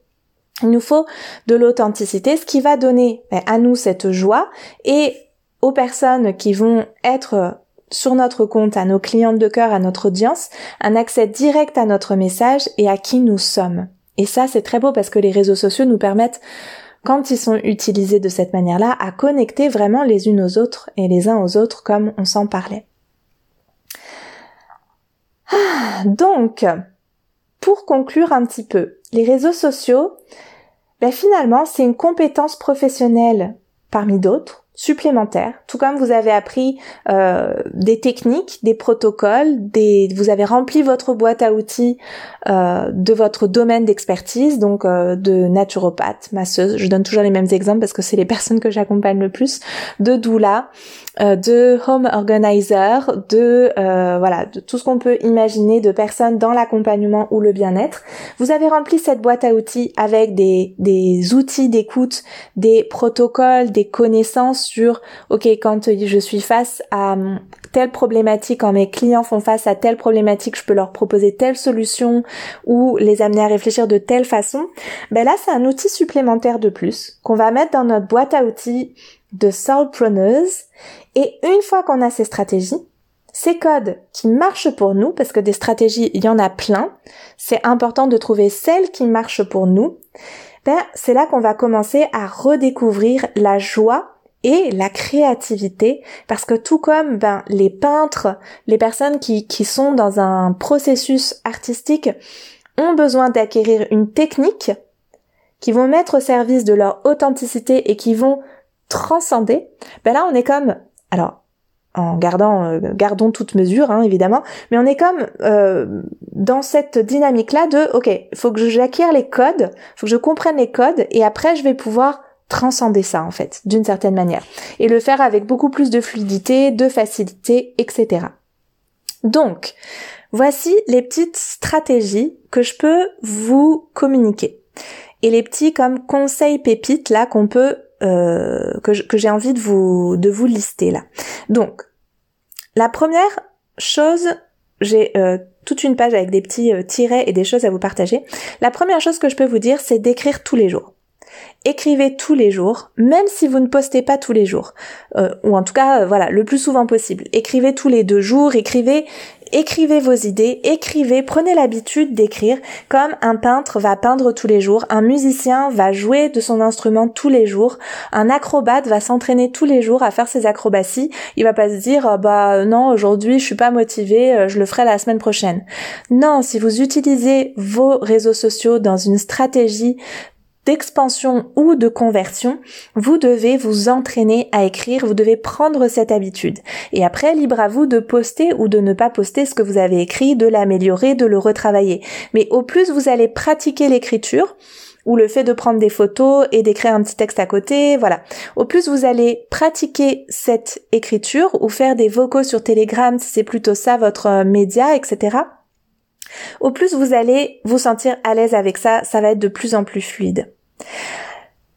Il nous faut de l'authenticité, ce qui va donner ben, à nous cette joie et aux personnes qui vont être sur notre compte, à nos clientes de cœur, à notre audience, un accès direct à notre message et à qui nous sommes. Et ça, c'est très beau parce que les réseaux sociaux nous permettent, quand ils sont utilisés de cette manière-là, à connecter vraiment les unes aux autres et les uns aux autres comme on s'en parlait. Ah, donc, pour conclure un petit peu, les réseaux sociaux, ben finalement, c'est une compétence professionnelle parmi d'autres supplémentaires, tout comme vous avez appris euh, des techniques, des protocoles, vous avez rempli votre boîte à outils euh, de votre domaine d'expertise, donc euh, de naturopathe, masseuse, je donne toujours les mêmes exemples parce que c'est les personnes que j'accompagne le plus, de doula, euh, de home organizer, de euh, voilà, de tout ce qu'on peut imaginer de personnes dans l'accompagnement ou le bien-être. Vous avez rempli cette boîte à outils avec des, des outils d'écoute, des protocoles, des connaissances sur OK, quand je suis face à telle problématique, quand mes clients font face à telle problématique, je peux leur proposer telle solution ou les amener à réfléchir de telle façon. Ben là, c'est un outil supplémentaire de plus qu'on va mettre dans notre boîte à outils de solopreneurs et une fois qu'on a ces stratégies, ces codes qui marchent pour nous, parce que des stratégies, il y en a plein, c'est important de trouver celles qui marchent pour nous, ben, c'est là qu'on va commencer à redécouvrir la joie et la créativité, parce que tout comme ben, les peintres, les personnes qui, qui sont dans un processus artistique ont besoin d'acquérir une technique qui vont mettre au service de leur authenticité et qui vont transcender, ben là on est comme, alors en gardant, euh, gardons toute mesure hein, évidemment, mais on est comme euh, dans cette dynamique là de, ok, faut que j'acquière les codes, faut que je comprenne les codes et après je vais pouvoir transcender ça en fait, d'une certaine manière, et le faire avec beaucoup plus de fluidité, de facilité, etc. Donc, voici les petites stratégies que je peux vous communiquer. Et les petits comme conseils pépites là qu'on peut euh, que j'ai envie de vous, de vous lister là. Donc, la première chose, j'ai euh, toute une page avec des petits euh, tirets et des choses à vous partager. La première chose que je peux vous dire, c'est d'écrire tous les jours. Écrivez tous les jours, même si vous ne postez pas tous les jours, ou en tout cas, voilà, le plus souvent possible. Écrivez tous les deux jours, écrivez Écrivez vos idées, écrivez, prenez l'habitude d'écrire comme un peintre va peindre tous les jours, un musicien va jouer de son instrument tous les jours, un acrobate va s'entraîner tous les jours à faire ses acrobaties. Il va pas se dire oh, bah non aujourd'hui je suis pas motivé, euh, je le ferai la semaine prochaine. Non, si vous utilisez vos réseaux sociaux dans une stratégie d'expansion ou de conversion, vous devez vous entraîner à écrire, vous devez prendre cette habitude. Et après, libre à vous de poster ou de ne pas poster ce que vous avez écrit, de l'améliorer, de le retravailler. Mais au plus vous allez pratiquer l'écriture, ou le fait de prendre des photos et d'écrire un petit texte à côté, voilà. Au plus vous allez pratiquer cette écriture ou faire des vocaux sur Telegram si c'est plutôt ça votre euh, média, etc. Au plus vous allez vous sentir à l'aise avec ça, ça va être de plus en plus fluide.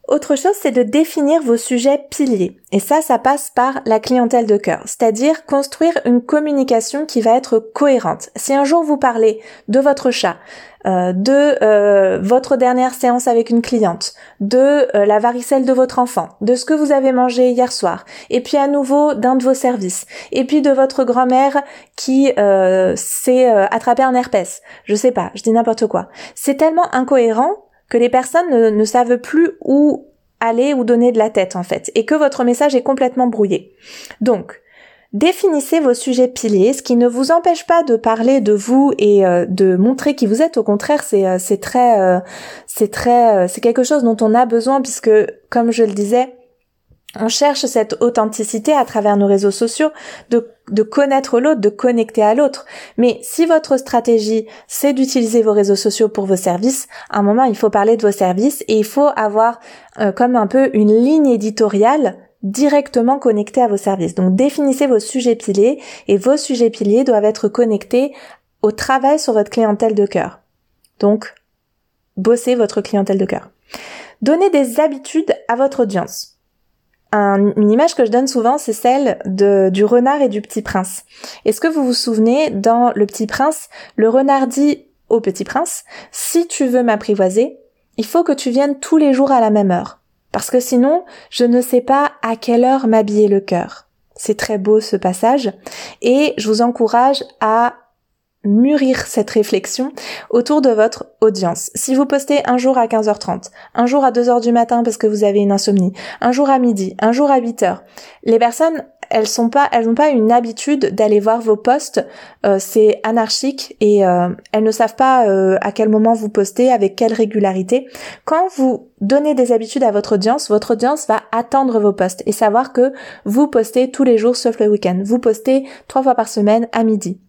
Autre chose, c'est de définir vos sujets piliers. Et ça, ça passe par la clientèle de cœur, c'est-à-dire construire une communication qui va être cohérente. Si un jour vous parlez de votre chat, euh, de euh, votre dernière séance avec une cliente, de euh, la varicelle de votre enfant, de ce que vous avez mangé hier soir, et puis à nouveau d'un de vos services, et puis de votre grand-mère qui s'est attrapée un herpès. Je sais pas, je dis n'importe quoi. C'est tellement incohérent que les personnes ne, savent plus où aller ou donner de la tête en fait, et que votre message est complètement brouillé. Donc, Définissez vos sujets piliers, ce qui ne vous empêche pas de parler de vous et euh, de montrer qui vous êtes. Au contraire, c'est euh, très euh, c'est très c'est quelque chose dont on a besoin puisque, comme je le disais, on cherche cette authenticité à travers nos réseaux sociaux, de, de connaître l'autre, de connecter à l'autre. Mais si votre stratégie, c'est d'utiliser vos réseaux sociaux pour vos services, à un moment, il faut parler de vos services et il faut avoir euh, comme un peu une ligne éditoriale directement connectée à vos services. Donc définissez vos sujets piliers et vos sujets piliers doivent être connectés au travail sur votre clientèle de cœur. Donc, bossez votre clientèle de cœur. Donnez des habitudes à votre audience une image que je donne souvent, c'est celle de, du renard et du petit prince. Est-ce que vous vous souvenez, dans Le Petit Prince, le renard dit au petit prince, si tu veux m'apprivoiser, il faut que tu viennes tous les jours à la même heure. Parce que sinon, je ne sais pas à quelle heure m'habiller le cœur. C'est très beau ce passage. Et je vous encourage à mûrir cette réflexion autour de votre audience. Si vous postez un jour à 15h30, un jour à 2h du matin parce que vous avez une insomnie, un jour à midi, un jour à 8h, les personnes elles n'ont pas une habitude d'aller voir vos posts euh, c'est anarchique et euh, elles ne savent pas euh, à quel moment vous postez avec quelle régularité. Quand vous donnez des habitudes à votre audience votre audience va attendre vos posts et savoir que vous postez tous les jours sauf le week-end. Vous postez trois fois par semaine à midi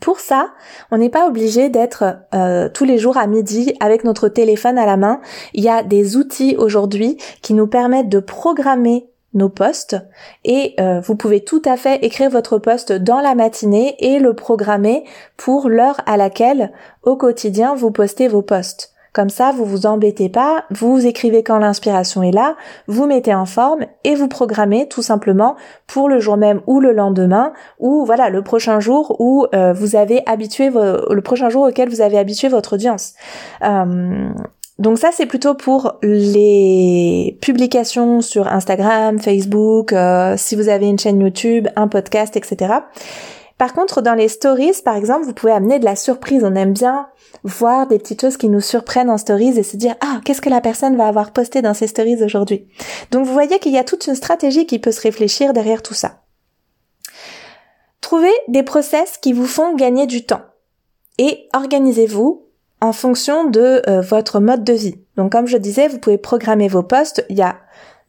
pour ça, on n'est pas obligé d'être euh, tous les jours à midi avec notre téléphone à la main. Il y a des outils aujourd'hui qui nous permettent de programmer nos postes et euh, vous pouvez tout à fait écrire votre poste dans la matinée et le programmer pour l'heure à laquelle au quotidien vous postez vos posts. Comme ça, vous vous embêtez pas, vous écrivez quand l'inspiration est là, vous mettez en forme et vous programmez tout simplement pour le jour même ou le lendemain ou voilà le prochain jour où euh, vous avez habitué le prochain jour auquel vous avez habitué votre audience. Euh, donc ça c'est plutôt pour les publications sur Instagram, Facebook, euh, si vous avez une chaîne YouTube, un podcast, etc. Par contre, dans les stories, par exemple, vous pouvez amener de la surprise. On aime bien voir des petites choses qui nous surprennent en stories et se dire ah qu'est-ce que la personne va avoir posté dans ses stories aujourd'hui? Donc vous voyez qu'il y a toute une stratégie qui peut se réfléchir derrière tout ça. Trouvez des process qui vous font gagner du temps et organisez-vous en fonction de euh, votre mode de vie. Donc comme je disais, vous pouvez programmer vos posts. Il y a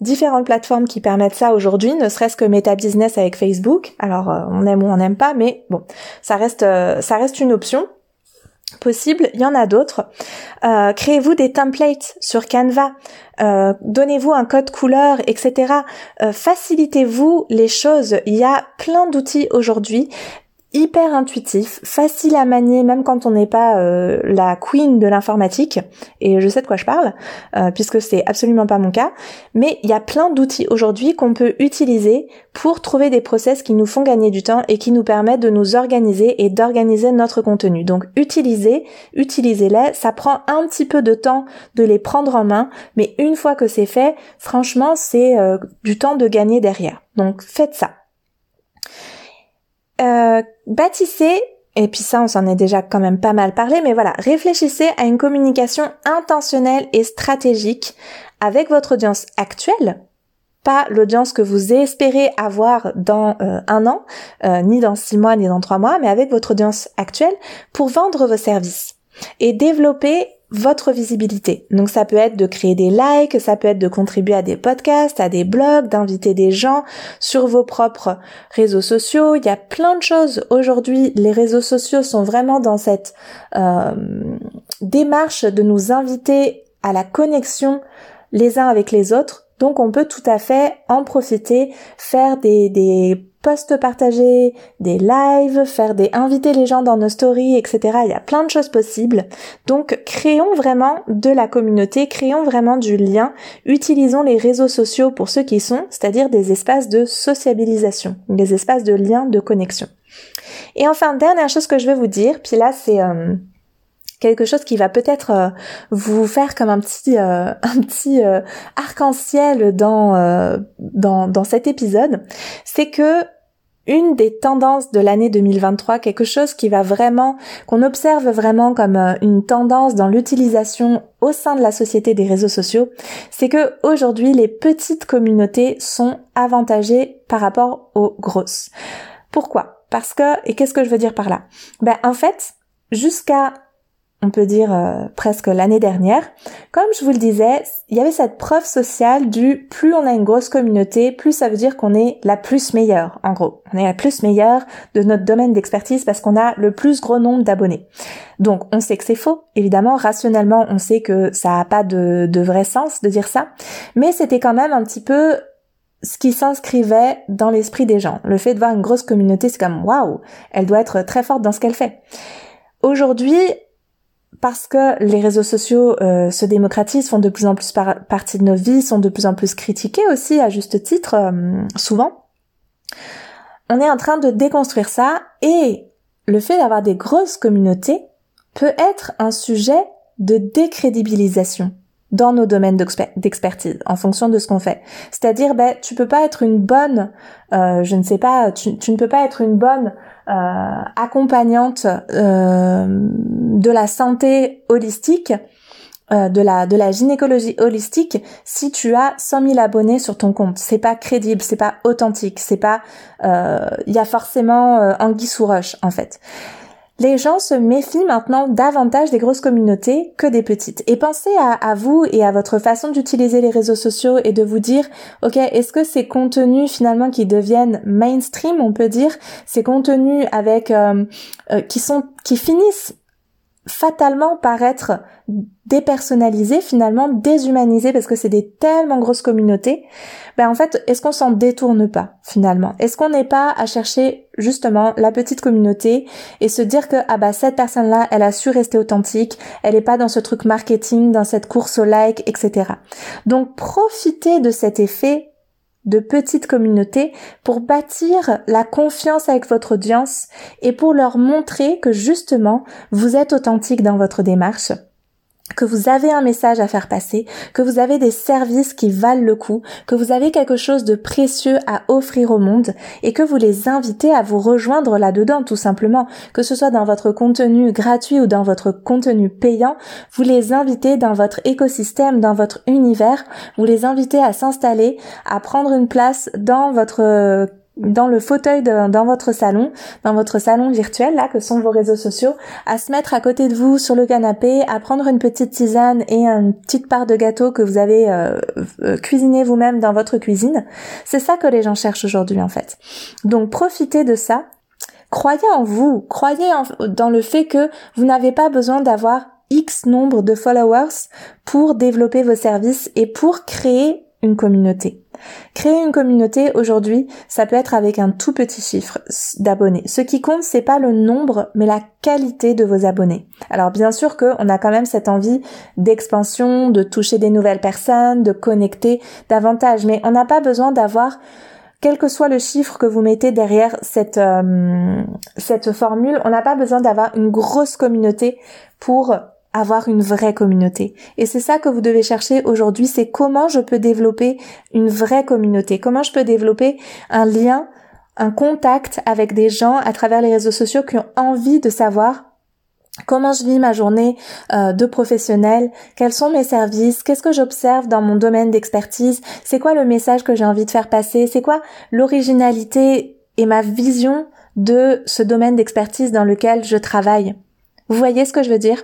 différentes plateformes qui permettent ça aujourd'hui, ne serait-ce que Meta Business avec Facebook. Alors euh, on aime ou on n'aime pas, mais bon, ça reste euh, ça reste une option possible, il y en a d'autres. Euh, créez-vous des templates sur Canva, euh, donnez-vous un code couleur, etc. Euh, facilitez-vous les choses. Il y a plein d'outils aujourd'hui hyper intuitif, facile à manier même quand on n'est pas euh, la queen de l'informatique et je sais de quoi je parle euh, puisque c'est absolument pas mon cas mais il y a plein d'outils aujourd'hui qu'on peut utiliser pour trouver des process qui nous font gagner du temps et qui nous permettent de nous organiser et d'organiser notre contenu. Donc utilisez, utilisez-les, ça prend un petit peu de temps de les prendre en main mais une fois que c'est fait, franchement c'est euh, du temps de gagner derrière. Donc faites ça. Euh, bâtissez et puis ça, on s'en est déjà quand même pas mal parlé, mais voilà, réfléchissez à une communication intentionnelle et stratégique avec votre audience actuelle, pas l'audience que vous espérez avoir dans euh, un an, euh, ni dans six mois, ni dans trois mois, mais avec votre audience actuelle pour vendre vos services et développer votre visibilité. Donc ça peut être de créer des likes, ça peut être de contribuer à des podcasts, à des blogs, d'inviter des gens sur vos propres réseaux sociaux. Il y a plein de choses. Aujourd'hui, les réseaux sociaux sont vraiment dans cette euh, démarche de nous inviter à la connexion les uns avec les autres. Donc on peut tout à fait en profiter, faire des, posts partagés, des lives, faire des inviter les gens dans nos stories, etc. Il y a plein de choses possibles. Donc créons vraiment de la communauté, créons vraiment du lien, utilisons les réseaux sociaux pour ceux qui sont, c'est-à-dire des espaces de sociabilisation, des espaces de lien, de connexion. Et enfin, dernière chose que je veux vous dire, puis là c'est euh, quelque chose qui va peut-être euh, vous faire comme un petit euh, un petit arc-en-ciel dans, dans dans cet épisode, c'est que une des tendances de l'année 2023, quelque chose qui va vraiment, qu'on observe vraiment comme euh, une tendance dans l'utilisation au sein de la société des réseaux sociaux, c'est que aujourd'hui les petites communautés sont avantagées par rapport aux grosses. Pourquoi? Parce que, et qu'est-ce que je veux dire par là? Ben en fait, jusqu'à on peut dire euh, presque l'année dernière. Comme je vous le disais, il y avait cette preuve sociale du plus on a une grosse communauté, plus ça veut dire qu'on est la plus meilleure, en gros. On est la plus meilleure de notre domaine d'expertise parce qu'on a le plus gros nombre d'abonnés. Donc on sait que c'est faux, évidemment, rationnellement on sait que ça n'a pas de, de vrai sens de dire ça, mais c'était quand même un petit peu ce qui s'inscrivait dans l'esprit des gens. Le fait de voir une grosse communauté, c'est comme waouh, elle doit être très forte dans ce qu'elle fait. Aujourd'hui, parce que les réseaux sociaux euh, se démocratisent, font de plus en plus partie de nos vies, sont de plus en plus critiqués aussi à juste titre, euh, souvent. On est en train de déconstruire ça et le fait d'avoir des grosses communautés peut être un sujet de décrédibilisation dans nos domaines d'expertise en fonction de ce qu'on fait. C'est-à-dire, ben, tu peux pas être une bonne, euh, je ne sais pas, tu, ne peux pas être une bonne accompagnante euh, de la santé holistique. Euh, de la de la gynécologie holistique si tu as 100 000 abonnés sur ton compte c'est pas crédible c'est pas authentique c'est pas il y a forcément anguille sous roche en fait les gens se méfient maintenant davantage des grosses communautés que des petites. Et pensez à, vous et à votre façon d'utiliser les réseaux sociaux et de vous dire, ok, est-ce que ces contenus finalement qui deviennent mainstream, on peut dire, ces contenus avec euh, euh, qui sont qui finissent fatalement par être dépersonnalisés, finalement déshumanisés parce que c'est des tellement grosses communautés, ben en fait, est-ce qu'on s'en détourne pas finalement? Est-ce qu'on n'est pas à chercher justement la petite communauté et se dire que ah bah cette personne-là, elle a su rester authentique, elle est pas dans ce truc marketing, dans cette course au like, etc. Donc profitez de cet effet de petites communautés pour bâtir la confiance avec votre audience et pour leur montrer que justement vous êtes authentique dans votre démarche que vous avez un message à faire passer, que vous avez des services qui valent le coup, que vous avez quelque chose de précieux à offrir au monde et que vous les invitez à vous rejoindre là-dedans tout simplement, que ce soit dans votre contenu gratuit ou dans votre contenu payant, vous les invitez dans votre écosystème, dans votre univers, vous les invitez à s'installer, à prendre une place dans votre dans le fauteuil dans votre salon, dans votre salon virtuel là que sont vos réseaux sociaux, à se mettre à côté de vous sur le canapé, à prendre une petite tisane et une petite part de gâteau que vous avez euh, euh, cuisiné vous-même dans votre cuisine. C'est ça que les gens cherchent aujourd'hui en fait. Donc profitez de ça. Croyez en vous, croyez dans le fait que vous n'avez pas besoin d'avoir X nombre de followers pour développer vos services et pour créer une communauté. Créer une communauté aujourd'hui, ça peut être avec un tout petit chiffre d'abonnés. Ce qui compte, c'est pas le nombre, mais la qualité de vos abonnés. Alors bien sûr qu'on a quand même cette envie d'expansion, de toucher des nouvelles personnes, de connecter davantage, mais on n'a pas besoin d'avoir quel que soit le chiffre que vous mettez derrière cette euh, cette formule, on n'a pas besoin d'avoir une grosse communauté pour avoir une vraie communauté. Et c'est ça que vous devez chercher aujourd'hui, c'est comment je peux développer une vraie communauté, comment je peux développer un lien un contact avec des gens à travers les réseaux sociaux qui ont envie de savoir comment je vis ma journée euh, de professionnel, quels sont mes services, qu'est-ce que j'observe dans mon domaine d'expertise, c'est quoi le message que j'ai envie de faire passer, c'est quoi l'originalité et ma vision de ce domaine d'expertise dans lequel je travaille. Vous voyez ce que je veux dire?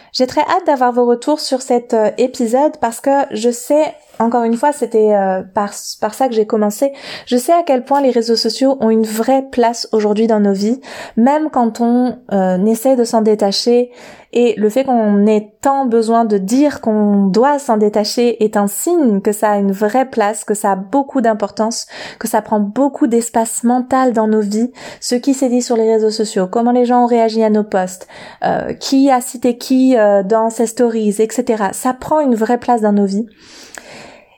J'ai très hâte d'avoir vos retours sur cet euh, épisode parce que je sais encore une fois, c'était euh, par, par ça que j'ai commencé. Je sais à quel point les réseaux sociaux ont une vraie place aujourd'hui dans nos vies, même quand on euh, essaie de s'en détacher. Et le fait qu'on ait tant besoin de dire qu'on doit s'en détacher est un signe que ça a une vraie place, que ça a beaucoup d'importance, que ça prend beaucoup d'espace mental dans nos vies. Ce qui s'est dit sur les réseaux sociaux, comment les gens ont réagi à nos posts, qui a cité qui dans ses stories, etc. Ça prend une vraie place dans nos vies.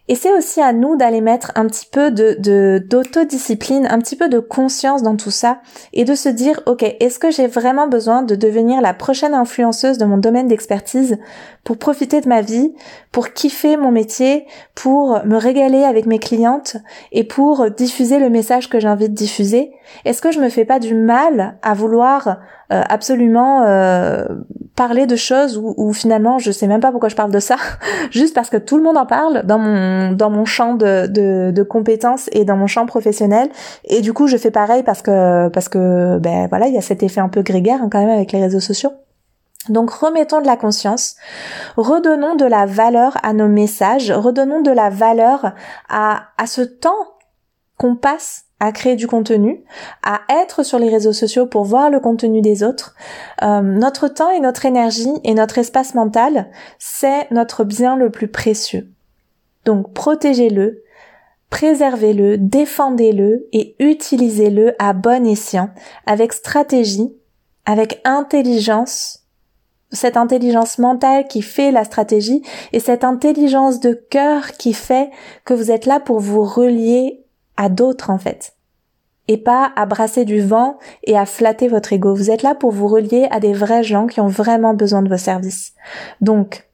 Et c'est aussi à nous d'aller mettre un petit peu de d'autodiscipline, un petit peu de conscience dans tout ça et de se dire ok est-ce que j'ai vraiment besoin de devenir la prochaine influenceuse de mon domaine d'expertise pour profiter de ma vie, pour kiffer mon métier, pour me régaler avec mes clientes et pour diffuser le message que de diffuser? Est-ce que je me fais pas du mal à vouloir euh, absolument euh, parler de choses où, finalement je sais même pas pourquoi je parle de ça, juste parce que tout le monde en parle dans mon dans mon champ de, de, de compétences et dans mon champ professionnel. Et du coup je fais pareil parce que parce que ben voilà il y a cet effet un peu grégaire hein, quand même avec les réseaux sociaux. Donc remettons de la conscience, redonnons de la valeur à nos messages, redonnons de la valeur à, à ce temps qu'on passe à créer du contenu, à être sur les réseaux sociaux pour voir le contenu des autres. Euh, notre temps et notre énergie et notre espace mental, c'est notre bien le plus précieux. Donc protégez-le, préservez-le, défendez-le et utilisez-le à bon escient, avec stratégie, avec intelligence cette intelligence mentale qui fait la stratégie et cette intelligence de cœur qui fait que vous êtes là pour vous relier à d'autres en fait. Et pas à brasser du vent et à flatter votre ego. Vous êtes là pour vous relier à des vrais gens qui ont vraiment besoin de vos services. Donc,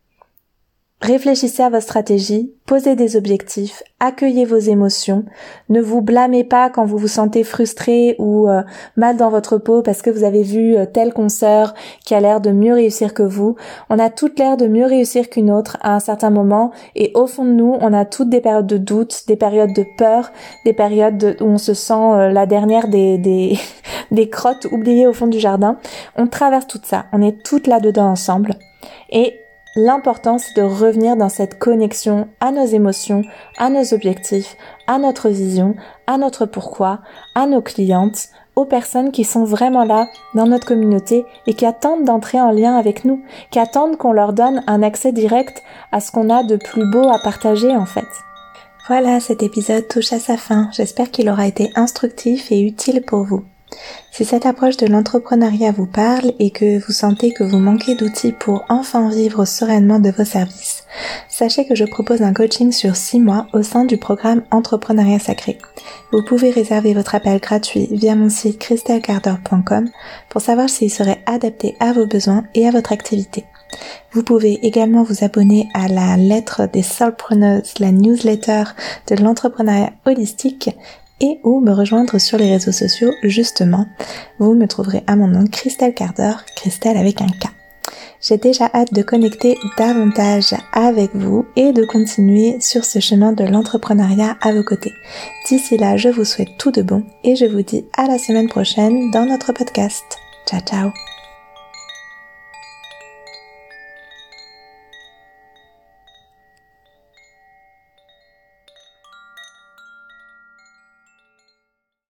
Réfléchissez à votre stratégie, posez des objectifs, accueillez vos émotions, ne vous blâmez pas quand vous vous sentez frustré ou euh, mal dans votre peau parce que vous avez vu euh, tel consoeur qui a l'air de mieux réussir que vous. On a toutes l'air de mieux réussir qu'une autre à un certain moment et au fond de nous, on a toutes des périodes de doute, des périodes de peur, des périodes où on se sent euh, la dernière des, des, des crottes oubliées au fond du jardin. On traverse tout ça, on est toutes là-dedans ensemble. Et L'important, c'est de revenir dans cette connexion à nos émotions, à nos objectifs, à notre vision, à notre pourquoi, à nos clientes, aux personnes qui sont vraiment là dans notre communauté et qui attendent d'entrer en lien avec nous, qui attendent qu'on leur donne un accès direct à ce qu'on a de plus beau à partager en fait. Voilà, cet épisode touche à sa fin. J'espère qu'il aura été instructif et utile pour vous. Si cette approche de l'entrepreneuriat vous parle et que vous sentez que vous manquez d'outils pour enfin vivre sereinement de vos services, sachez que je propose un coaching sur 6 mois au sein du programme Entrepreneuriat Sacré. Vous pouvez réserver votre appel gratuit via mon site christelcarder.com pour savoir s'il serait adapté à vos besoins et à votre activité. Vous pouvez également vous abonner à la lettre des solopreneurs, la newsletter de l'entrepreneuriat holistique et ou me rejoindre sur les réseaux sociaux justement. Vous me trouverez à mon nom Christelle Carder, Christelle avec un K. J'ai déjà hâte de connecter davantage avec vous et de continuer sur ce chemin de l'entrepreneuriat à vos côtés. D'ici là, je vous souhaite tout de bon et je vous dis à la semaine prochaine dans notre podcast. Ciao ciao